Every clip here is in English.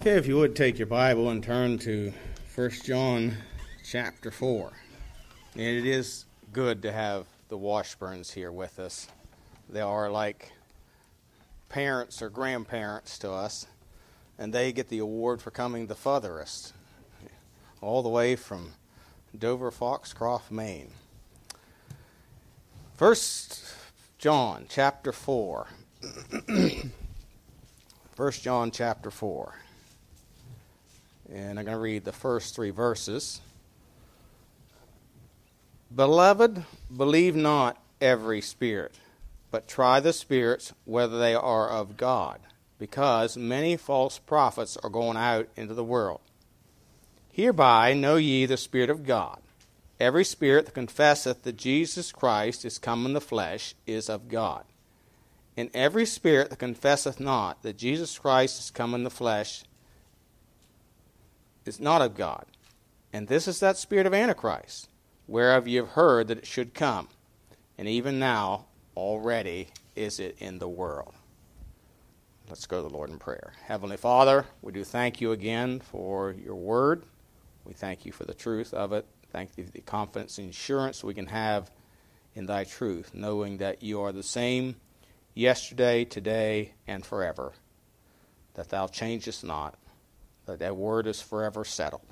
Okay, if you would take your Bible and turn to 1 John chapter 4. And it is good to have the Washburns here with us. They are like parents or grandparents to us, and they get the award for coming the furthest, all the way from Dover Foxcroft, Maine. First John chapter 4. 1 John chapter 4. And I'm going to read the first three verses. Beloved, believe not every spirit, but try the spirits whether they are of God, because many false prophets are going out into the world. Hereby know ye the Spirit of God. Every spirit that confesseth that Jesus Christ is come in the flesh is of God. And every spirit that confesseth not that Jesus Christ is come in the flesh is not of God. And this is that spirit of Antichrist, whereof ye have heard that it should come. And even now, already is it in the world. Let's go to the Lord in prayer. Heavenly Father, we do thank you again for your word. We thank you for the truth of it. Thank you for the confidence and assurance we can have in thy truth, knowing that you are the same yesterday, today, and forever, that thou changest not, that that word is forever settled.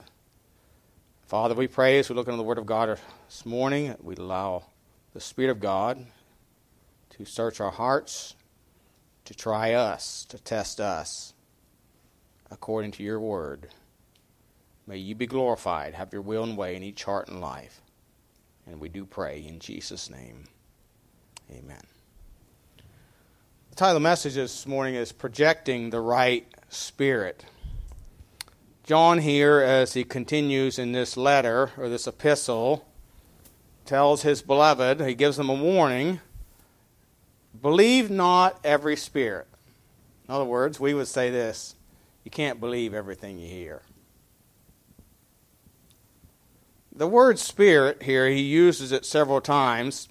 Father, we pray as we look into the Word of God this morning, we allow the Spirit of God to search our hearts, to try us, to test us according to your Word. May you be glorified, have your will and way in each heart and life. And we do pray in Jesus' name. Amen. The title of the message this morning is Projecting the Right Spirit. John, here, as he continues in this letter or this epistle, tells his beloved, he gives them a warning believe not every spirit. In other words, we would say this you can't believe everything you hear. The word spirit here, he uses it several times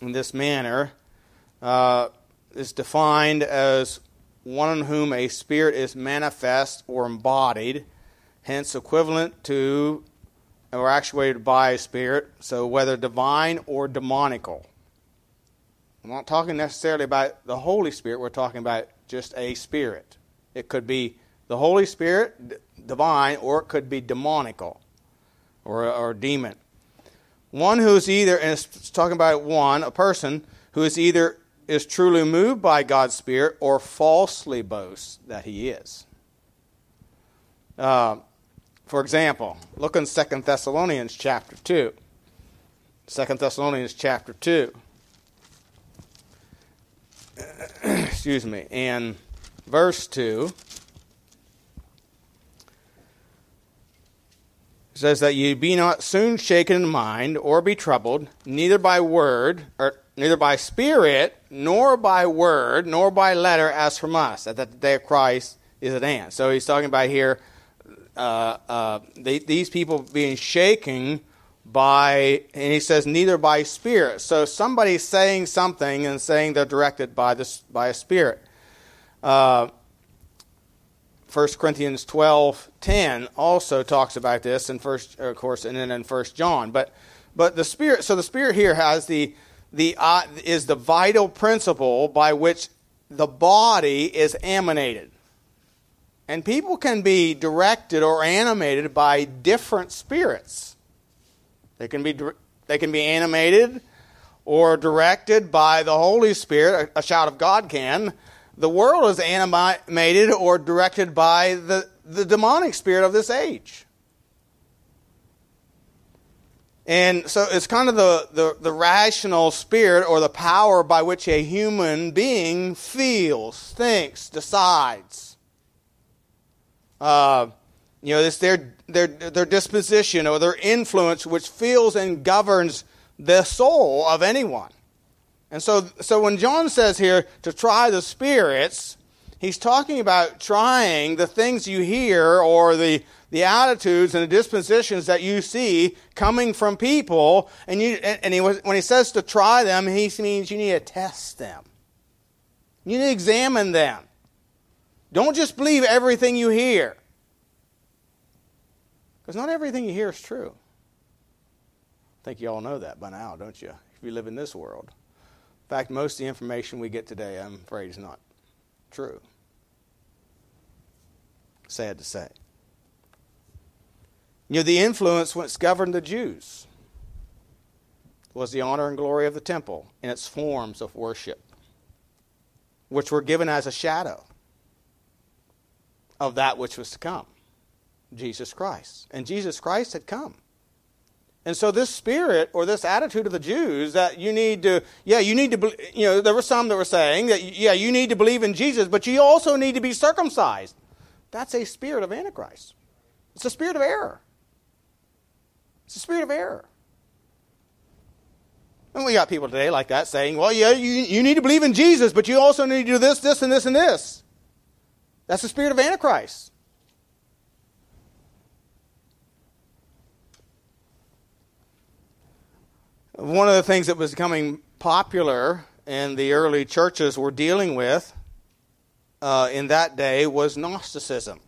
in this manner, uh, is defined as one in whom a spirit is manifest or embodied, hence equivalent to or actuated by a spirit, so whether divine or demonical. I'm not talking necessarily about the Holy Spirit, we're talking about just a spirit. It could be the Holy Spirit, divine, or it could be demonical or, or demon. One who is either, and it's talking about one, a person who is either is truly moved by God's Spirit or falsely boasts that he is. Uh, for example, look in 2 Thessalonians chapter 2. 2 Thessalonians chapter 2. Excuse me. And verse 2. says that ye be not soon shaken in mind or be troubled, neither by word, or neither by spirit, nor by word, nor by letter as from us, that the day of Christ is at hand. So he's talking about here uh, uh, they, these people being shaken by, and he says, neither by spirit. So somebody's saying something and saying they're directed by, this, by a spirit. Uh, 1 Corinthians 12 10 also talks about this, in first, of course, and then in 1 John. But, but the Spirit, so the Spirit here has the, the, uh, is the vital principle by which the body is emanated. And people can be directed or animated by different spirits. They can be, they can be animated or directed by the Holy Spirit, a, shout of God can, the world is animated or directed by the, the demonic spirit of this age. And so it's kind of the, the, the, rational spirit or the power by which a human being feels, thinks, decides. Uh, you know, it's their, their, their disposition or their influence which feels and governs the soul of anyone. And so, so when John says here to try the spirits, he's talking about trying the things you hear or the, the attitudes and the dispositions that you see coming from people. And, you, and he, when he says to try them, he means you need to test them. You need to examine them. Don't just believe everything you hear. Because not everything you hear is true. I think you all know that by now, don't you? If you live in this world. In fact, most of the information we get today, I'm afraid, is not true. Sad to say. You know, the influence which governed the Jews was the honor and glory of the temple and its forms of worship, which were given as a shadow of that which was to come Jesus Christ. And Jesus Christ had come. And so this spirit or this attitude of the Jews that you need to, yeah, you need to, you know, there were some that were saying that, yeah, you need to believe in Jesus, but you also need to be circumcised. That's a spirit of Antichrist. It's a spirit of error. It's a spirit of error. And we got people today like that saying, well, yeah, you, you need to believe in Jesus, but you also need to do this, this, and this, and this. That's the spirit of Antichrist. One of the things that was becoming popular and the early churches were dealing with uh, in that day was Gnosticism.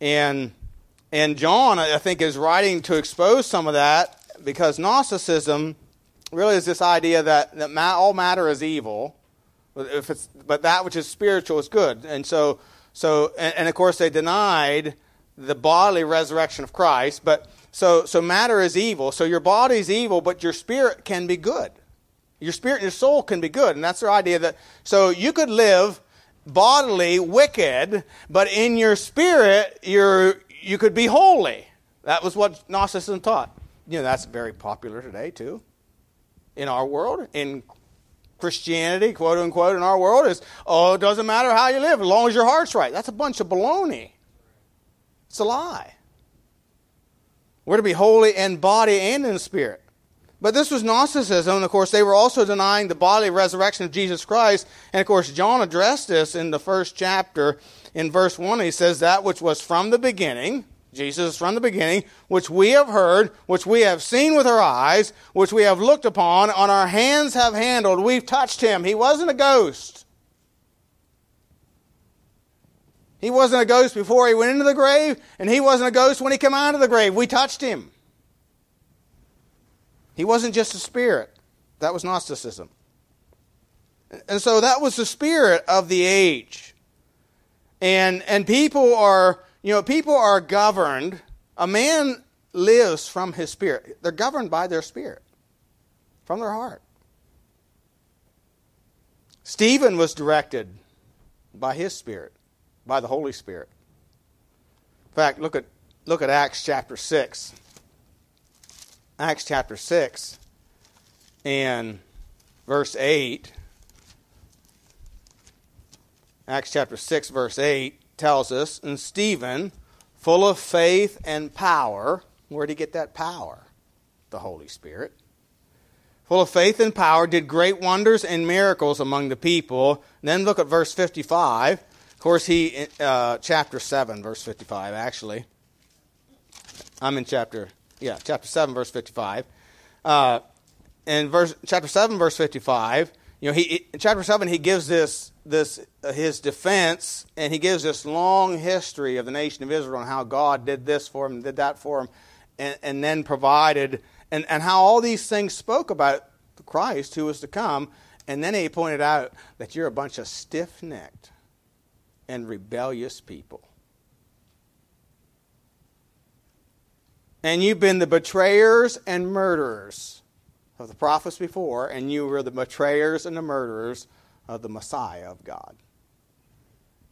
And, and John, I think, is writing to expose some of that because Gnosticism really is this idea that, that all matter is evil, if it's, but that which is spiritual is good. And so, so and, and of course, they denied the bodily resurrection of Christ, but so, so matter is evil. So your body is evil, but your spirit can be good. Your spirit and your soul can be good. And that's their idea that, so you could live bodily wicked, but in your spirit, you're, you could be holy. That was what Gnosticism taught. You know, that's very popular today, too. In our world, in Christianity, quote unquote, in our world, is, oh, it doesn't matter how you live as long as your heart's right. That's a bunch of baloney. It's a lie. We're to be holy in body and in spirit. But this was Gnosticism, and of course, they were also denying the bodily resurrection of Jesus Christ. And of course, John addressed this in the first chapter. In verse 1, he says, That which was from the beginning, Jesus from the beginning, which we have heard, which we have seen with our eyes, which we have looked upon, on our hands have handled. We've touched him. He wasn't a ghost. He wasn't a ghost before he went into the grave, and he wasn't a ghost when he came out of the grave. We touched him. He wasn't just a spirit. That was Gnosticism. And so that was the spirit of the age. And and people are, you know, people are governed. A man lives from his spirit. They're governed by their spirit, from their heart. Stephen was directed by his spirit by the Holy Spirit. In fact, look at, look at Acts chapter 6. Acts chapter 6 and verse 8. Acts chapter 6, verse 8 tells us, and Stephen, full of faith and power, where did he get that power? The Holy Spirit. Full of faith and power, did great wonders and miracles among the people. And then look at verse 55 Of course, he, uh, chapter 7, verse 55, actually. I'm in chapter, yeah, chapter 7, verse 55. Uh, in verse, chapter 7, verse 55, you know, he, in chapter 7, he gives this, this uh, his defense, and he gives this long history of the nation of Israel and how God did this for him, did that for him, and, and then provided, and, and how all these things spoke about Christ who was to come. And then he pointed out that you're a bunch of stiff necked and rebellious people. And you've been the betrayers and murderers of the prophets before, and you were the betrayers and the murderers of the Messiah of God.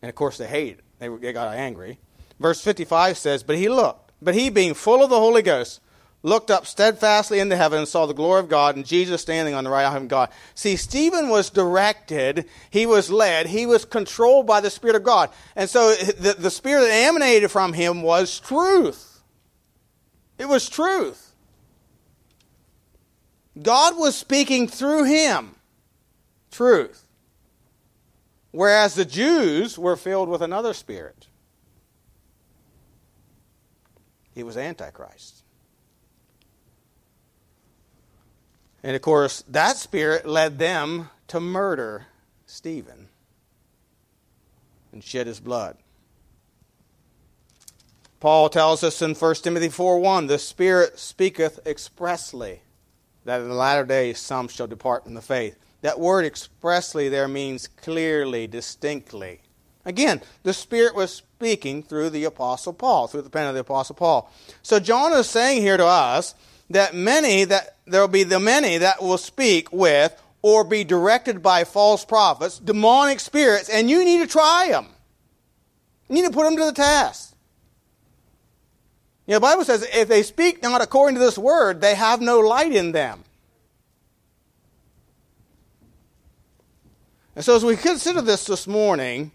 And of course, they hated. They, they got angry. Verse 55 says, But he looked, but he being full of the Holy Ghost, looked up steadfastly into heaven and saw the glory of God and Jesus standing on the right hand of God. See, Stephen was directed, he was led, he was controlled by the Spirit of God. And so the, the Spirit that emanated from him was truth. It was truth. God was speaking through him truth. Whereas the Jews were filled with another spirit. He was Antichrist. And of course, that spirit led them to murder Stephen and shed his blood. Paul tells us in 1 Timothy 4 1, the Spirit speaketh expressly that in the latter days some shall depart from the faith. That word expressly there means clearly, distinctly. Again, the Spirit was speaking through the Apostle Paul, through the pen of the Apostle Paul. So John is saying here to us that many, that there will be the many that will speak with or be directed by false prophets, demonic spirits, and you need to try them. You need to put them to the test. You know, the Bible says if they speak not according to this word, they have no light in them. And so, as we consider this this morning,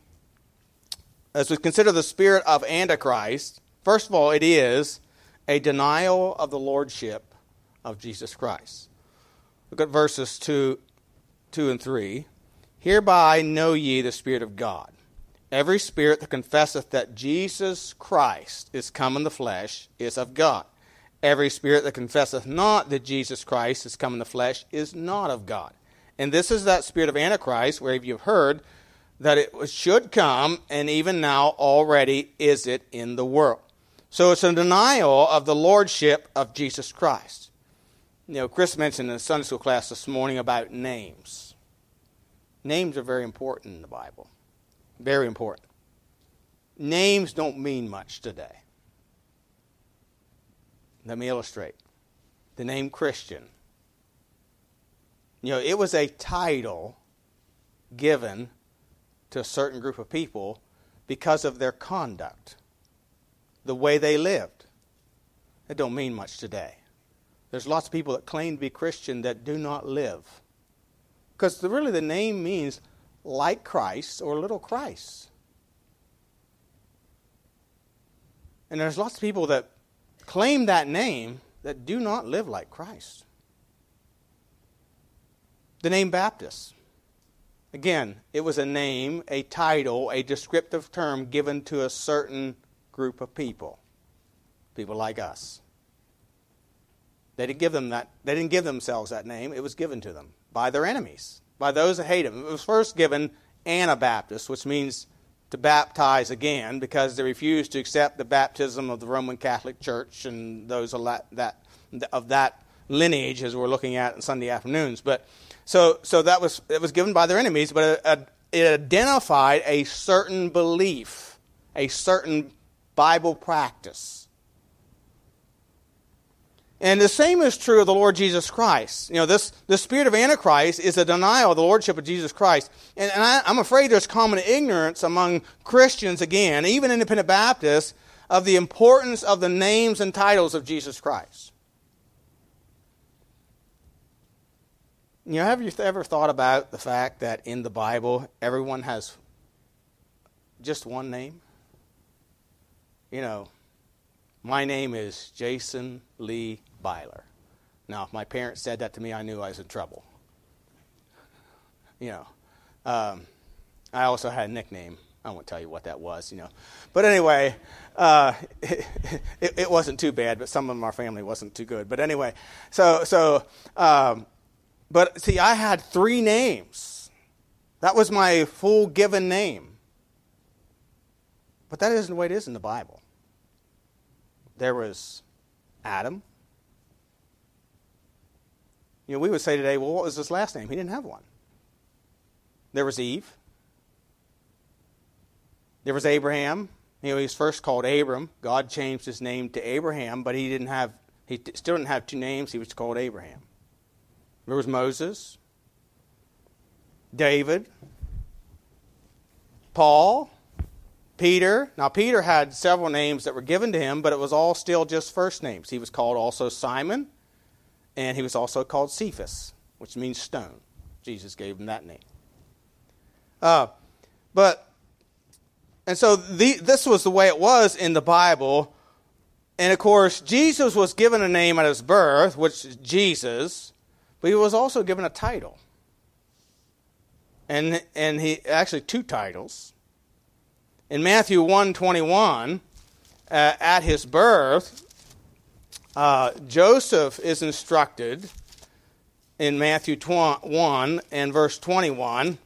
as we consider the spirit of Antichrist, first of all, it is a denial of the lordship of Jesus Christ. Look at verses 2, 2 and 3. Hereby know ye the Spirit of God. Every spirit that confesseth that Jesus Christ is come in the flesh is of God. Every spirit that confesseth not that Jesus Christ is come in the flesh is not of God. And this is that spirit of Antichrist, where you've heard that it should come, and even now already is it in the world. So it's a denial of the lordship of Jesus Christ. You know, Chris mentioned in the Sunday school class this morning about names. Names are very important in the Bible. Very important. Names don't mean much today. Let me illustrate. The name Christian. You know, it was a title given to a certain group of people because of their conduct, the way they lived. It don't mean much today. There's lots of people that claim to be Christian that do not live. Because really the name means like Christ or little Christ. And there's lots of people that claim that name that do not live like Christ. The name Baptist. Again, it was a name, a title, a descriptive term given to a certain group of people. People like us. They didn't give them that they didn't give themselves that name, it was given to them by their enemies, by those that hate them. It was first given Anabaptists, which means to baptize again, because they refused to accept the baptism of the Roman Catholic Church and those of that, of that lineage, as we're looking at on Sunday afternoons. But so, so that was it was given by their enemies, but it identified a certain belief, a certain Bible practice. And the same is true of the Lord Jesus Christ. You know, this the spirit of Antichrist is a denial of the lordship of Jesus Christ. And, and I, I'm afraid there's common ignorance among Christians, again, even independent Baptists, of the importance of the names and titles of Jesus Christ. You know, have you ever thought about the fact that in the Bible, everyone has just one name? You know, my name is Jason Lee Byler. Now, if my parents said that to me, I knew I was in trouble. You know, um, I also had a nickname. I won't tell you what that was, you know. But anyway, uh, it, it, wasn't too bad, but some of our family wasn't too good. But anyway, so so um, but see, I had three names. That was my full given name. But that isn't the way it is in the Bible. There was Adam. You know, we would say today, well, what was his last name? He didn't have one. There was Eve. There was Abraham. You know, he was first called Abram. God changed his name to Abraham, but he didn't have he still didn't have two names. He was called Abraham. There was Moses, David, Paul, Peter. Now, Peter had several names that were given to him, but it was all still just first names. He was called also Simon, and he was also called Cephas, which means stone. Jesus gave him that name. Uh, but, and so the, this was the way it was in the Bible. And of course, Jesus was given a name at his birth, which is Jesus. But he was also given a title. And, and he actually two titles. In Matthew 121, uh, at his birth, uh, Joseph is instructed in Matthew 1 and verse 21.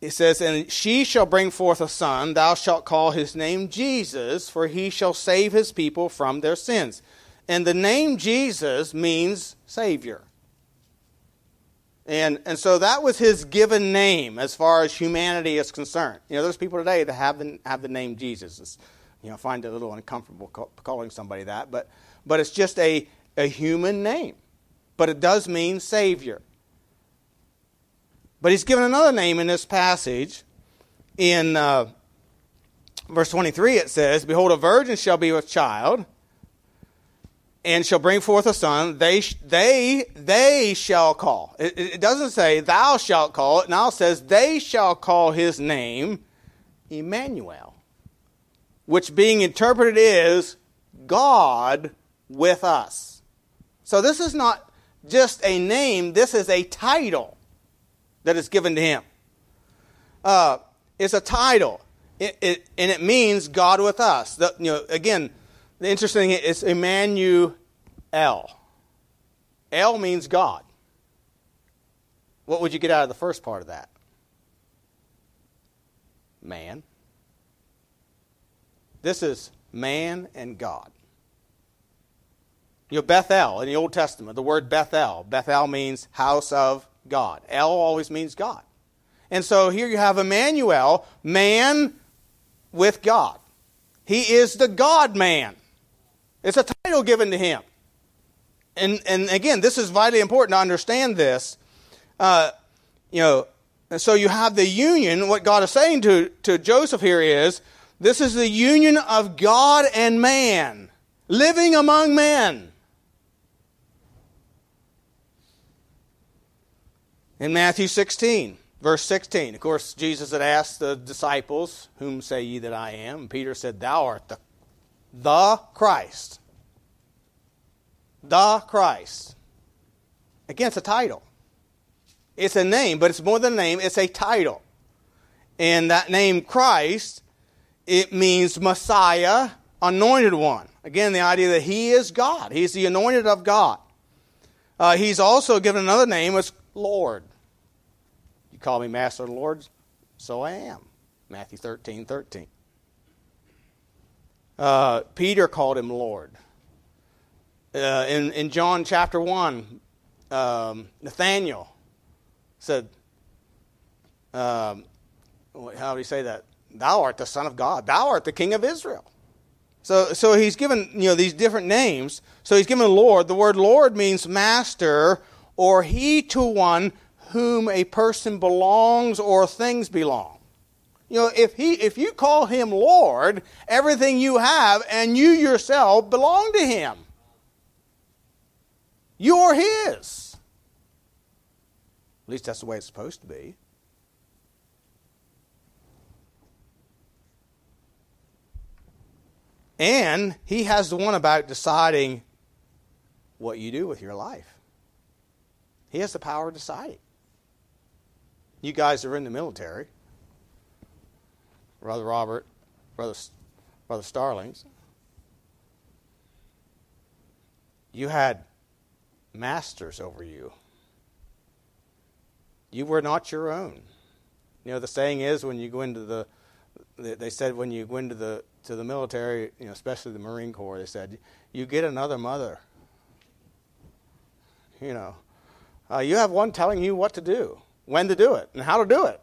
it says, And she shall bring forth a son, thou shalt call his name Jesus, for he shall save his people from their sins. And the name Jesus means Savior. And, and so that was his given name as far as humanity is concerned. You know, there's people today that have the, have the name Jesus. It's, you know, find it a little uncomfortable calling somebody that, but, but it's just a, a human name. But it does mean Savior. But he's given another name in this passage. In uh, verse 23, it says, Behold, a virgin shall be with child and shall bring forth a son. They, they, they shall call. It, it doesn't say thou shalt call. It now says they shall call his name Emmanuel, which being interpreted is God with us. So this is not just a name, this is a title that is given to him. Uh, it's a title, it, it, and it means God with us. The, you know, again, the interesting thing is Emmanuel. El means God. What would you get out of the first part of that? Man. This is man and God. You know, Bethel in the Old Testament, the word Bethel. Bethel means house of God. El always means God. And so here you have Emmanuel, man with God. He is the God man. It's a title given to him. And, and again, this is vitally important to understand this. Uh, you know, so you have the union. What God is saying to, to Joseph here is this is the union of God and man, living among men. In Matthew 16, verse 16, of course, Jesus had asked the disciples, Whom say ye that I am? And Peter said, Thou art the the Christ. The Christ. Again, it's a title. It's a name, but it's more than a name, it's a title. And that name, Christ, it means Messiah, anointed one. Again, the idea that he is God. He's the anointed of God. Uh, he's also given another name as Lord. You call me Master Lord, so I am. Matthew 13, 13. Uh, Peter called him Lord. Uh, in, in John chapter 1, um, Nathaniel said, um, how do you say that? Thou art the Son of God. Thou art the King of Israel. So, so he's given you know these different names. So he's given Lord. The word Lord means master or he to one whom a person belongs or things belong. You know, if he if you call him Lord, everything you have and you yourself belong to him. You're his. At least that's the way it's supposed to be. And he has the one about deciding what you do with your life. He has the power of deciding. You guys are in the military. Brother Robert, Brother, Brother Starlings, you had masters over you. You were not your own. You know, the saying is when you go into the, they said when you go into the, to the military, you know, especially the Marine Corps, they said, you get another mother. You know, uh, you have one telling you what to do, when to do it, and how to do it.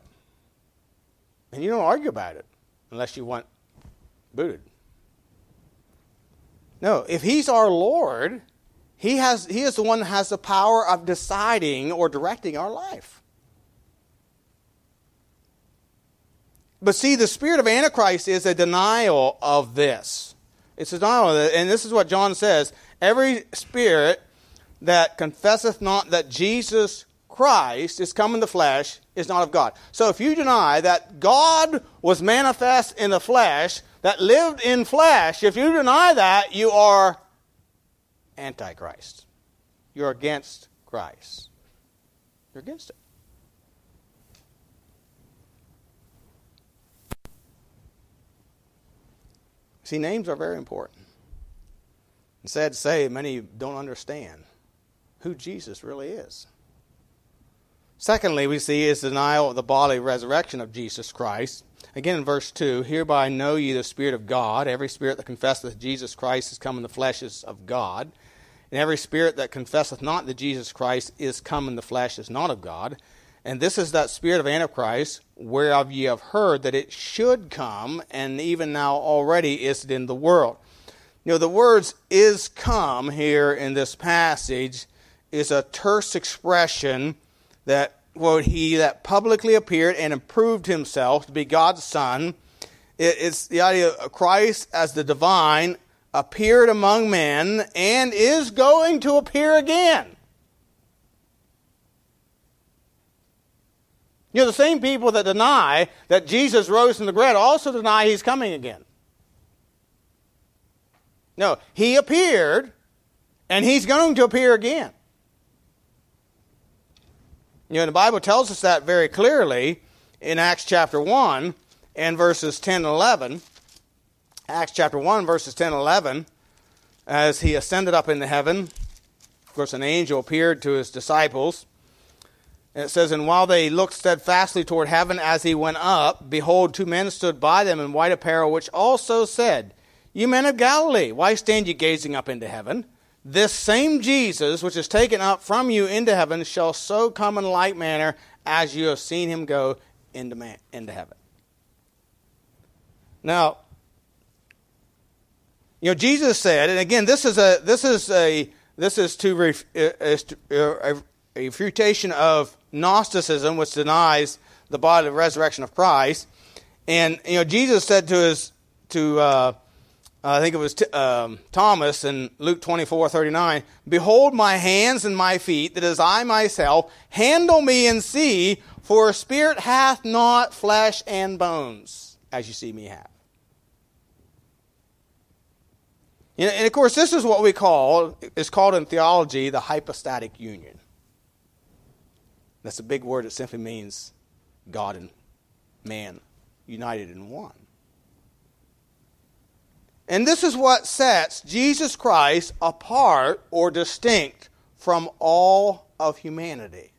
And you don't argue about it unless you want booted. No, if he's our Lord, he, has, he is the one that has the power of deciding or directing our life. But see, the spirit of Antichrist is a denial of this. It's a denial of it, and this is what John says every spirit that confesseth not that Jesus Christ is come in the flesh is not of God. So if you deny that God was manifest in the flesh, that lived in flesh, if you deny that, you are antichrist. You're against Christ. You're against it. See, names are very important. It's sad to say, many don't understand who Jesus really is. Secondly, we see is denial of the bodily resurrection of Jesus Christ. Again, in verse 2, hereby know ye the Spirit of God. Every spirit that confesseth Jesus Christ is come in the flesh is of God. And every spirit that confesseth not that Jesus Christ is come in the flesh is not of God. And this is that spirit of Antichrist, whereof ye have heard that it should come, and even now already is it in the world. You know, the words is come here in this passage is a terse expression that quote, he that publicly appeared and improved himself to be God's Son. It's the idea of Christ as the divine appeared among men and is going to appear again. You know, the same people that deny that Jesus rose from the dead also deny he's coming again. No, he appeared and he's going to appear again. You know, the Bible tells us that very clearly in Acts chapter 1 and verses 10 and 11. Acts chapter 1, verses 10 and 11. As he ascended up into heaven, of course, an angel appeared to his disciples. And it says, And while they looked steadfastly toward heaven as he went up, behold, two men stood by them in white apparel, which also said, You men of Galilee, why stand ye gazing up into heaven? this same Jesus, which is taken up from you into heaven, shall so come in like manner as you have seen him go into, man, into heaven. Now, you know, Jesus said, and again, this is a this is a this is to ref, is to, uh, a refutation of Gnosticism, which denies the bodily resurrection of Christ. And you know, Jesus said to his to uh, I think it was t- um, Thomas in Luke 24 39, Behold my hands and my feet, that is I myself, handle me and see, for a spirit hath not flesh and bones, as you see me have. And of course, this is what we call, is called in theology the hypostatic union. That's a big word. It simply means God and man united in one. And this is what sets Jesus Christ apart or distinct from all of humanity.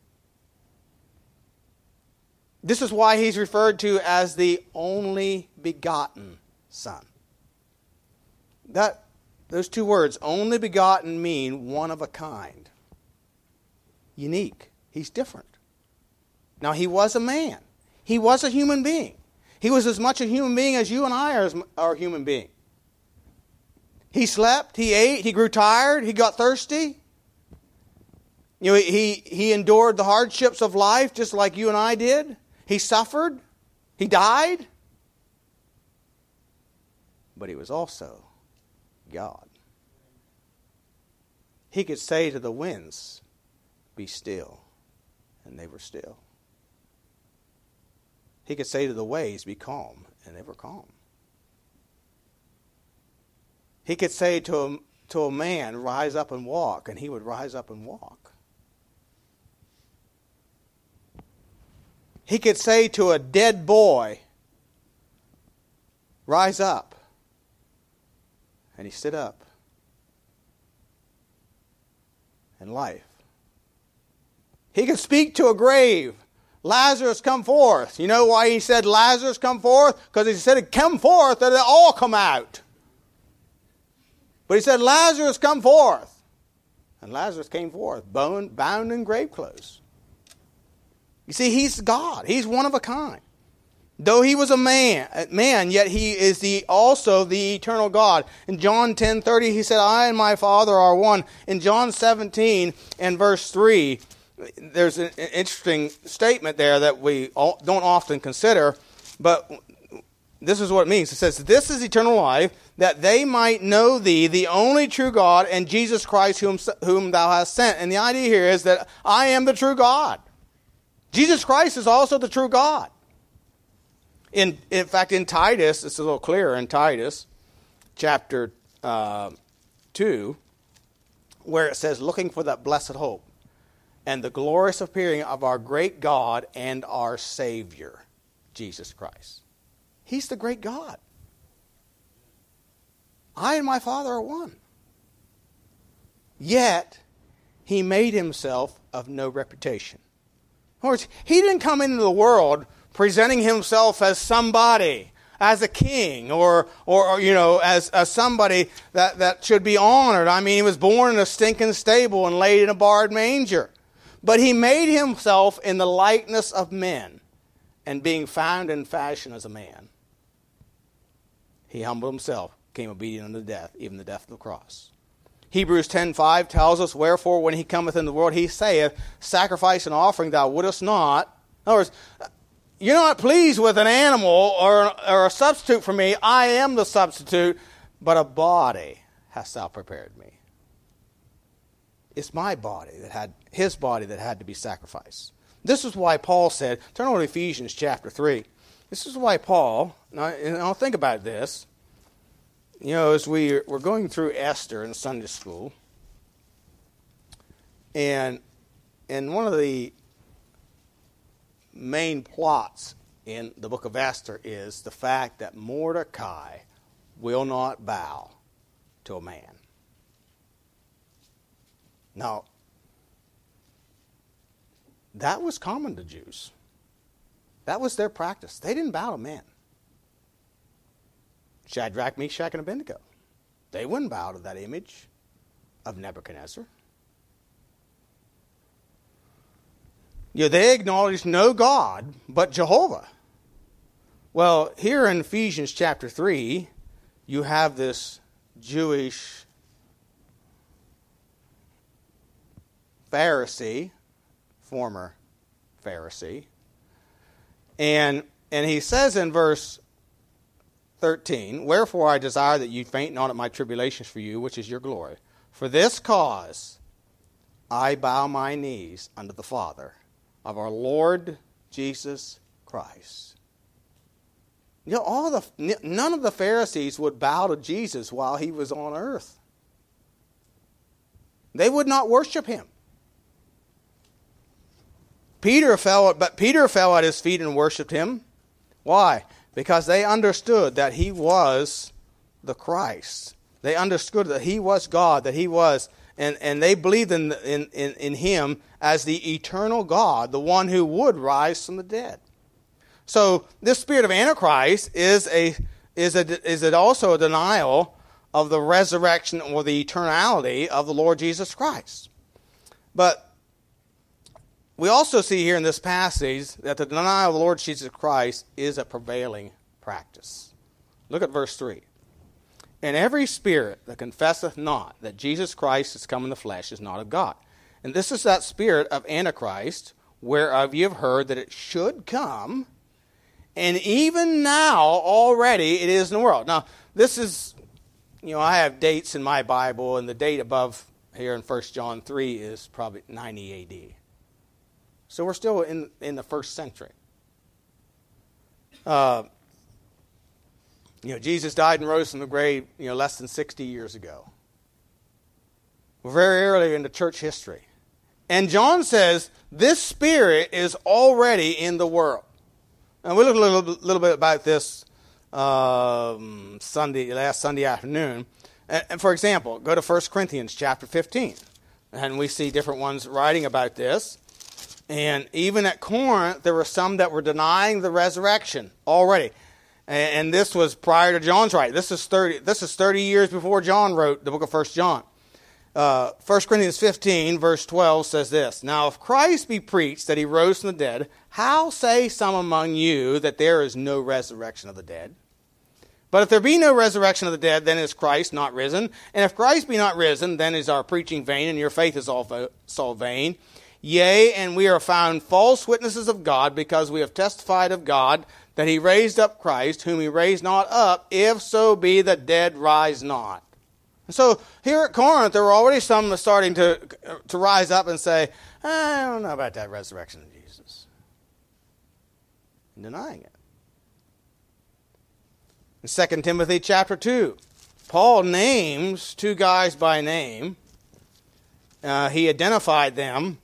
This is why he's referred to as the only begotten Son. That, those two words, only begotten, mean one of a kind. Unique. He's different. Now, he was a man, he was a human being. He was as much a human being as you and I are, are human beings. He slept, he ate, he grew tired, he got thirsty. You know, he, he endured the hardships of life just like you and I did. He suffered, he died. But he was also God. He could say to the winds, Be still, and they were still. He could say to the waves, Be calm, and they were calm. He could say to a, to a man, Rise up and walk, and he would rise up and walk. He could say to a dead boy, Rise up. And he stood up. And life. He could speak to a grave. Lazarus, come forth. You know why he said, Lazarus, come forth? Because he said, Come forth, that it all come out. But he said, Lazarus, come forth. And Lazarus came forth, bound, in grave clothes. You see, he's God. He's one of a kind. Though he was a man, man, yet he is the also the eternal God. In John 10:30 he said, "I and my Father are one." In John 17 and verse 3, there's an interesting statement there that we don't often consider, but this is what it means. It says, This is eternal life, that they might know thee, the only true God, and Jesus Christ, whom, whom thou hast sent. And the idea here is that I am the true God. Jesus Christ is also the true God. In, in fact, in Titus, it's a little clearer in Titus chapter uh, 2, where it says, Looking for that blessed hope and the glorious appearing of our great God and our Savior, Jesus Christ. He's the great God. I and my Father are one. Yet, he made himself of no reputation. In words, he didn't come into the world presenting himself as somebody, as a king, or, or, or, you know, as, as somebody that, that should be honored. I mean, he was born in a stinking stable and laid in a barred manger. But he made himself in the likeness of men, and being found in fashion as a man, he humbled himself, came obedient unto death, even the death of the cross. Hebrews 10:5 tells us, Wherefore, when he cometh in the world, he saith, Sacrifice and offering thou wouldest not. In other words, you're not pleased with an animal or, or a substitute for me. I am the substitute, but a body hast thou prepared me. It's my body that had, his body that had to be sacrificed. This is why Paul said, turn over to Ephesians chapter 3. This is why Paul, and I'll think about this, you know, as we were going through Esther in Sunday school, and and one of the main plots in the book of Esther is the fact that Mordecai will not bow to a man. Now, that was common to Jews. That was their practice. They didn't bow to men. Shadrach, Meshach, and Abednego. They wouldn't bow to that image of Nebuchadnezzar. You know, they acknowledged no God but Jehovah. Well, here in Ephesians chapter 3, you have this Jewish Pharisee, former Pharisee, and and he says in verse 13, Wherefore I desire that you faint not at my tribulations for you, which is your glory. For this cause I bow my knees unto the Father of our Lord Jesus Christ. You know, all the none of the Pharisees would bow to Jesus while he was on earth. They would not worship him. Peter fell, but Peter fell at his feet and worshipped him. Why? because they understood that he was the Christ. They understood that he was God, that he was, and, and they believed in, in, in, in him as the eternal God, the one who would rise from the dead. So this spirit of Antichrist is a is a, is it also a denial of the resurrection or the eternality of the Lord Jesus Christ. But we also see here in this passage that the denial of the Lord Jesus Christ is a prevailing practice. Look at verse 3. And every spirit that confesseth not that Jesus Christ is come in the flesh is not of God. And this is that spirit of Antichrist, whereof you have heard that it should come, and even now already it is in the world. Now, this is, you know, I have dates in my Bible, and the date above here in 1 John 3 is probably 90 AD. So we're still in, in the first century. Uh, you know, Jesus died and rose from the grave, you know, less than 60 years ago. We're very early in the church history. And John says this spirit is already in the world. And we looked a little, little bit about this um, Sunday, last Sunday afternoon. And, and for example, go to 1 Corinthians chapter 15. And we see different ones writing about this. And even at Corinth, there were some that were denying the resurrection already. And, this was prior to John's writing. This is 30, this is 30 years before John wrote the book of 1 John. Uh, 1 Corinthians 15, verse 12 says this Now, if Christ be preached that he rose from the dead, how say some among you that there is no resurrection of the dead? But if there be no resurrection of the dead, then is Christ not risen. And if Christ be not risen, then is our preaching vain, and your faith is also vain. Yea, and we are found false witnesses of God, because we have testified of God that he raised up Christ, whom he raised not up, if so be that dead rise not. And so here at Corinth, there were already some starting to, to rise up and say, I don't know about that resurrection of Jesus. And denying it. In 2 Timothy chapter 2, Paul names two guys by name. Uh, he identified them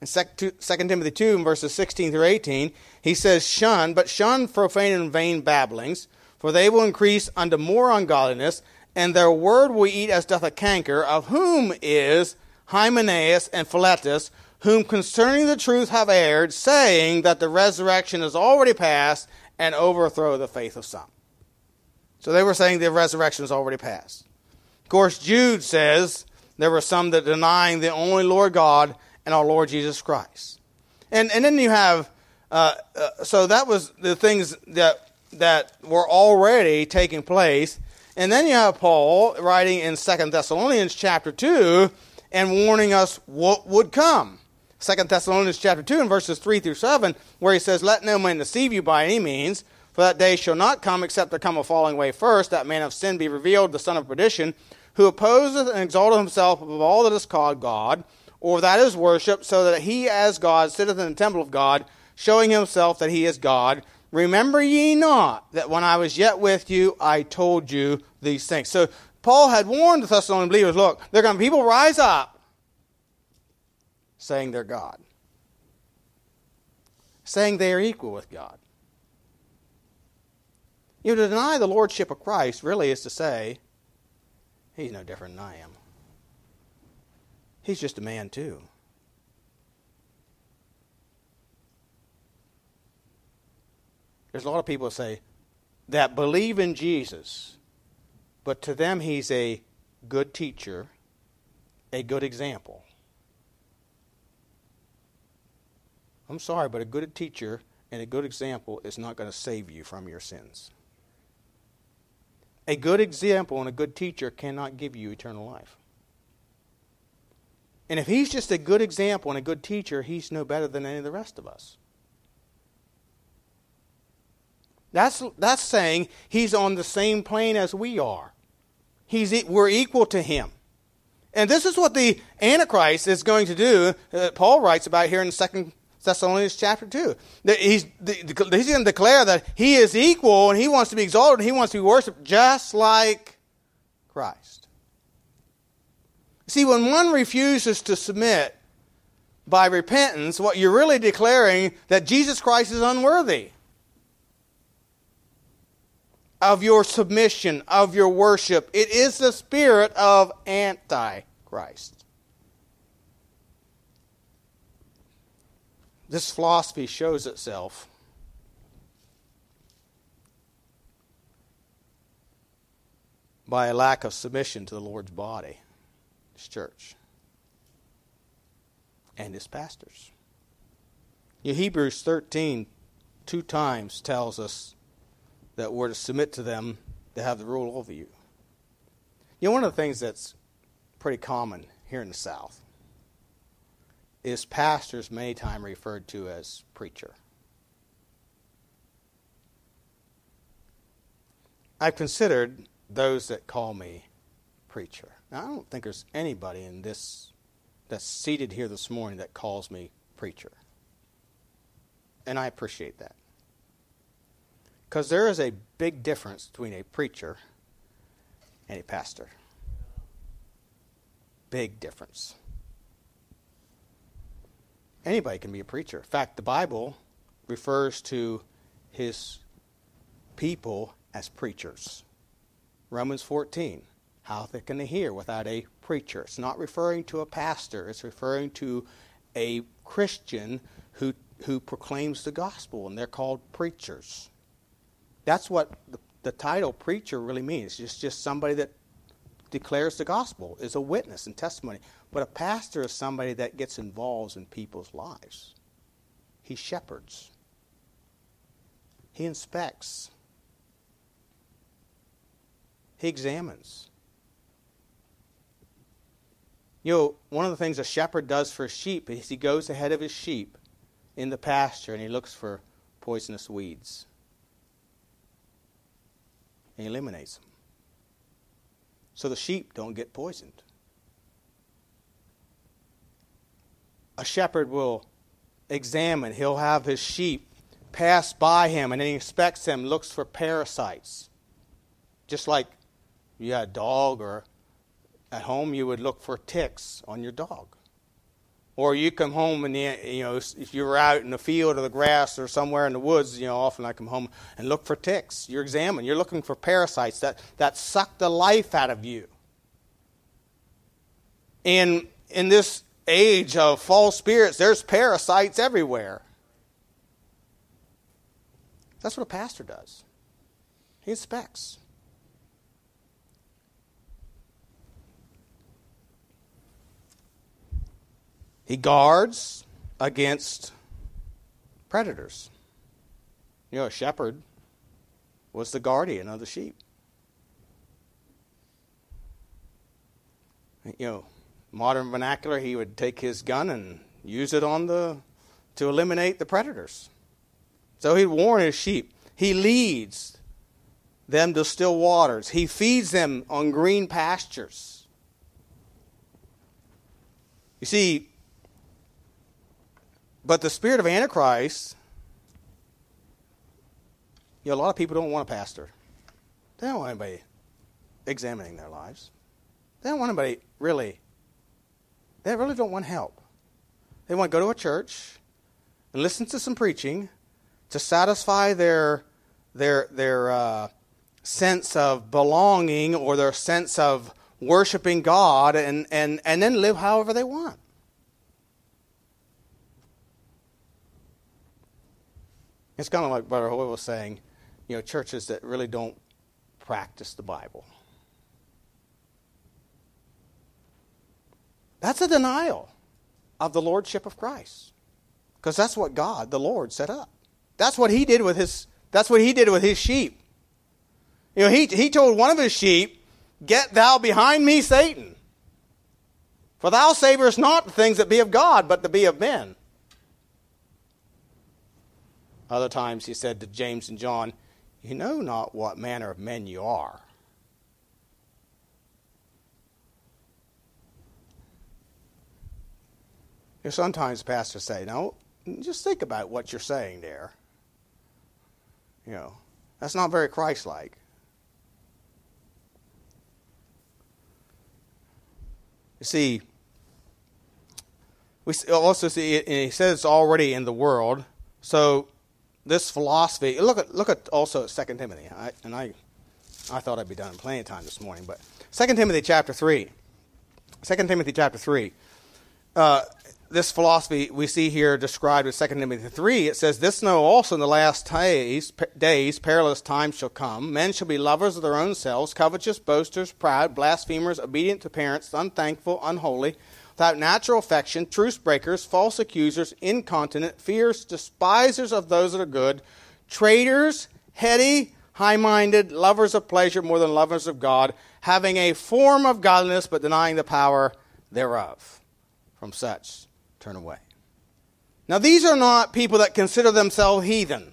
in 2 Timothy 2, verses 16 through 18, he says, Shun, but shun profane and vain babblings, for they will increase unto more ungodliness, and their word will eat as doth a canker, of whom is Hymenaeus and Philetus, whom concerning the truth have erred, saying that the resurrection is already past, and overthrow the faith of some. So they were saying the resurrection is already past. Of course, Jude says there were some that denying the only Lord God and our Lord Jesus Christ. And, and then you have, uh, uh, so that was the things that, that were already taking place. And then you have Paul writing in Second Thessalonians chapter 2 and warning us what would come. Second Thessalonians chapter 2 and verses 3 through 7, where he says, Let no man deceive you by any means, for that day shall not come except there come a falling away first, that man of sin be revealed, the son of perdition, who opposeth and exalteth himself above all that is called God, or that is worshipped, so that he as God sitteth in the temple of God, showing himself that he is God. Remember ye not that when I was yet with you, I told you these things. So Paul had warned the Thessalonian believers, look, there are going to be people rise up saying they're God, saying they are equal with God. You know, to deny the lordship of Christ really is to say, he's no different than I am. He's just a man, too. There's a lot of people that say that believe in Jesus, but to them he's a good teacher, a good example. I'm sorry, but a good teacher and a good example is not going to save you from your sins. A good example and a good teacher cannot give you eternal life. And if he's just a good example and a good teacher, he's no better than any of the rest of us. That's, that's saying he's on the same plane as we are. He's, we're equal to him. And this is what the Antichrist is going to do. Uh, Paul writes about here in 2 Thessalonians chapter 2. He's, he's going to declare that he is equal and he wants to be exalted and he wants to be worshiped just like Christ. See, when one refuses to submit by repentance, what you're really declaring that Jesus Christ is unworthy of your submission, of your worship. It is the spirit of Antichrist. This philosophy shows itself by a lack of submission to the Lord's body, Church, and His pastors. You Hebrews 13, two times tells us that we're to submit to them to have the rule over you. You know, one of the things that's pretty common here in the South is pastors many times referred to as preacher. I've considered those that call me preacher. Now, I don't think there's anybody in this that's seated here this morning that calls me preacher. And I appreciate that. Because there is a big difference between a preacher and a pastor. Big difference. Anybody can be a preacher. In fact, the Bible refers to his people as preachers. Romans 14. How they can hear without a preacher? It's not referring to a pastor, it's referring to a Christian who, who proclaims the gospel, and they're called preachers. That's what the, the title preacher really means. It's just somebody that declares the gospel, is a witness and testimony. But a pastor is somebody that gets involved in people's lives. He shepherds, he inspects, he examines. You know, one of the things a shepherd does for sheep is he goes ahead of his sheep in the pasture and he looks for poisonous weeds. And he eliminates them. So the sheep don't get poisoned. a shepherd will examine. He'll have his sheep pass by him and then he inspects them, looks for parasites. Just like you had a dog or at home, you would look for ticks on your dog. Or you come home and you know if you were out in the field or the grass or somewhere in the woods, you know often I come home and look for ticks. You're examining. You're looking for parasites that that suck the life out of you. And in this age of false spirits, there's parasites everywhere. That's what a pastor does. He inspects. He guards against predators. You know, a shepherd was the guardian of the sheep. You know, modern vernacular, he would take his gun and use it on the to eliminate the predators. So he'd warn his sheep. He leads them to still waters. He feeds them on green pastures. You see, but the spirit of Antichrist, you know, a lot of people don't want a pastor. They don't want anybody examining their lives. They don't want anybody really, they really don't want help. They want to go to a church and listen to some preaching to satisfy their, their, their uh, sense of belonging or their sense of worshiping God and, and, and then live however they want. It's kind of like Brother Hoyle was saying, you know, churches that really don't practice the Bible. That's a denial of the lordship of Christ. Because that's what God, the Lord, set up. That's what he did with his that's what he did with his sheep. You know, he he told one of his sheep, Get thou behind me, Satan. For thou savorest not the things that be of God, but the be of men. Other times he said to James and John, You know not what manner of men you are. Know, sometimes pastors say, No, just think about what you're saying there. You know, that's not very Christ like. You see, we also see, it, he says it's already in the world. So this philosophy. Look at look at also Second Timothy. I, and I I thought I'd be done in plenty of time this morning, but Second Timothy chapter three. Second Timothy chapter three. Uh, this philosophy we see here described in 2 Timothy 3, it says, This know also in the last days, days, perilous times shall come. Men shall be lovers of their own selves, covetous, boasters, proud, blasphemers, obedient to parents, unthankful, unholy, without natural affection, truce breakers, false accusers, incontinent, fierce, despisers of those that are good, traitors, heady, high minded, lovers of pleasure more than lovers of God, having a form of godliness but denying the power thereof. From such turn away. Now, these are not people that consider themselves heathen.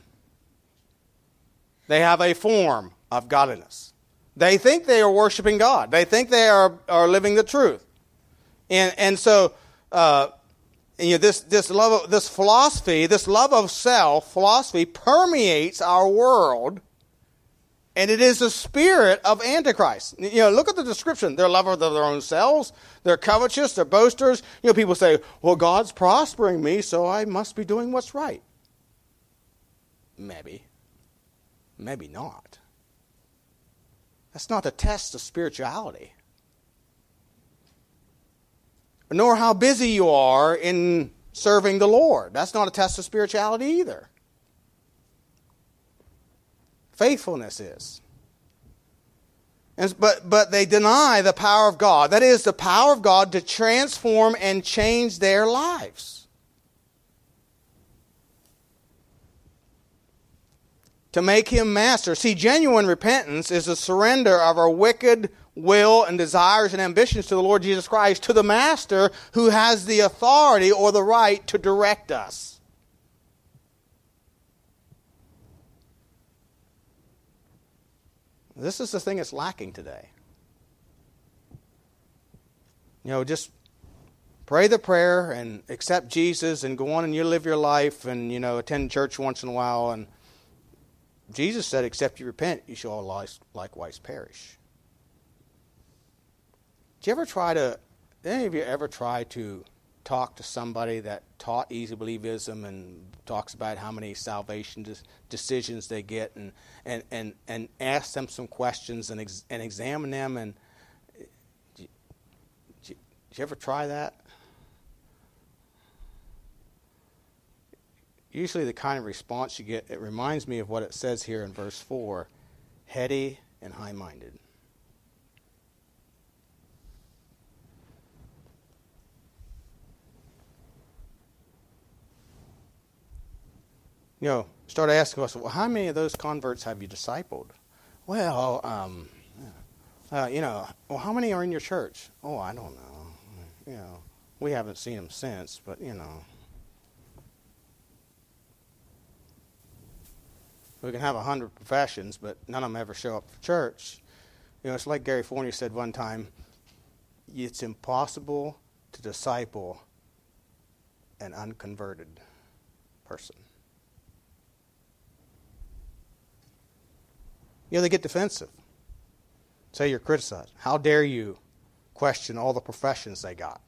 They have a form of godliness. They think they are worshiping God. They think they are, are living the truth. And, and so, uh, you know, this, this love of, this philosophy, this love of self philosophy permeates our world, and it is the spirit of Antichrist. You know, look at the description. They're lovers of their own selves. They're covetous. They're boasters. You know, people say, well, God's prospering me, so I must be doing what's right. Maybe. Maybe not. That's not the test of spirituality nor how busy you are in serving the Lord. That's not a test of spirituality either. Faithfulness is. And, but, but they deny the power of God. That is, the power of God to transform and change their lives. To make him master. See, genuine repentance is a surrender of our wicked, will and desires and ambitions to the Lord Jesus Christ, to the Master who has the authority or the right to direct us. This is the thing that's lacking today. You know, just pray the prayer and accept Jesus and go on and you live your life and, you know, attend church once in a while. And Jesus said, except you repent, you shall all likewise perish. Do you ever try to, any of you ever try to talk to somebody that taught easy believism and talks about how many salvation des- decisions they get and, and, and, and ask them some questions and, ex- and examine them? And do you ever try that? usually the kind of response you get, it reminds me of what it says here in verse 4 heady and high minded. You know, start asking us, well, how many of those converts have you discipled? Well, um, uh, you know, well, how many are in your church? Oh, I don't know. You know, we haven't seen them since, but you know. We can have a hundred professions, but none of them ever show up for church. You know, it's like Gary Fournier said one time it's impossible to disciple an unconverted person. You know, they get defensive. Say you're criticized. How dare you question all the professions they got?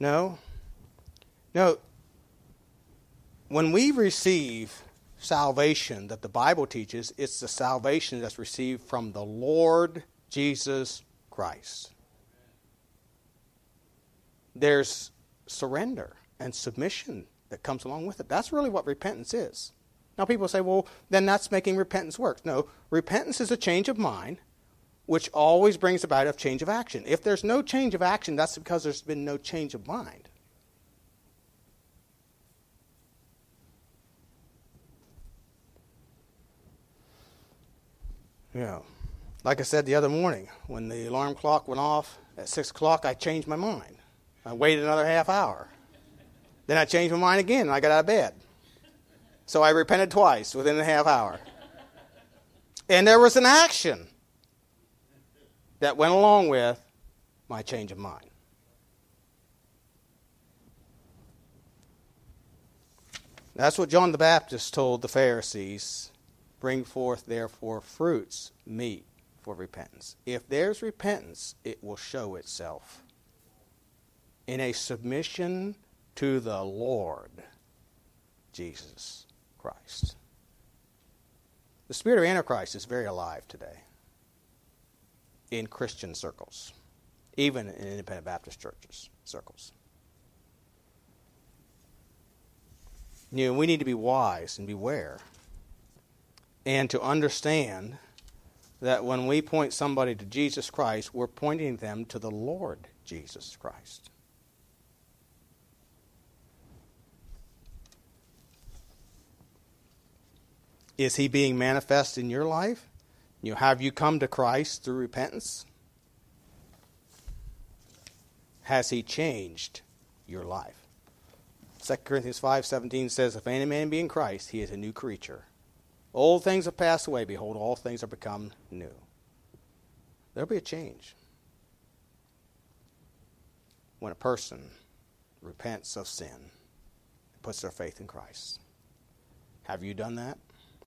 No. No, when we receive salvation that the Bible teaches, it's the salvation that's received from the Lord Jesus Christ. There's surrender and submission that comes along with it. That's really what repentance is. Now, people say, well, then that's making repentance work. No, repentance is a change of mind, which always brings about a change of action. If there's no change of action, that's because there's been no change of mind. Yeah. Like I said the other morning, when the alarm clock went off at 6 o'clock, I changed my mind. I waited another half hour. Then I changed my mind again, and I got out of bed. So I repented twice within a half hour. And there was an action that went along with my change of mind. That's what John the Baptist told the Pharisees Bring forth, therefore, fruits meet for repentance. If there's repentance, it will show itself in a submission to the Lord Jesus Christ. The spirit of Antichrist is very alive today in Christian circles, even in independent Baptist churches circles. You know, we need to be wise and beware and to understand that when we point somebody to Jesus Christ, we're pointing them to the Lord Jesus Christ. Is he being manifest in your life? You know, have you come to Christ through repentance? Has he changed your life? 2 Corinthians 5:17 says if any man be in Christ, he is a new creature. Old things have passed away. Behold, all things are become new. There'll be a change when a person repents of sin and puts their faith in Christ. Have you done that?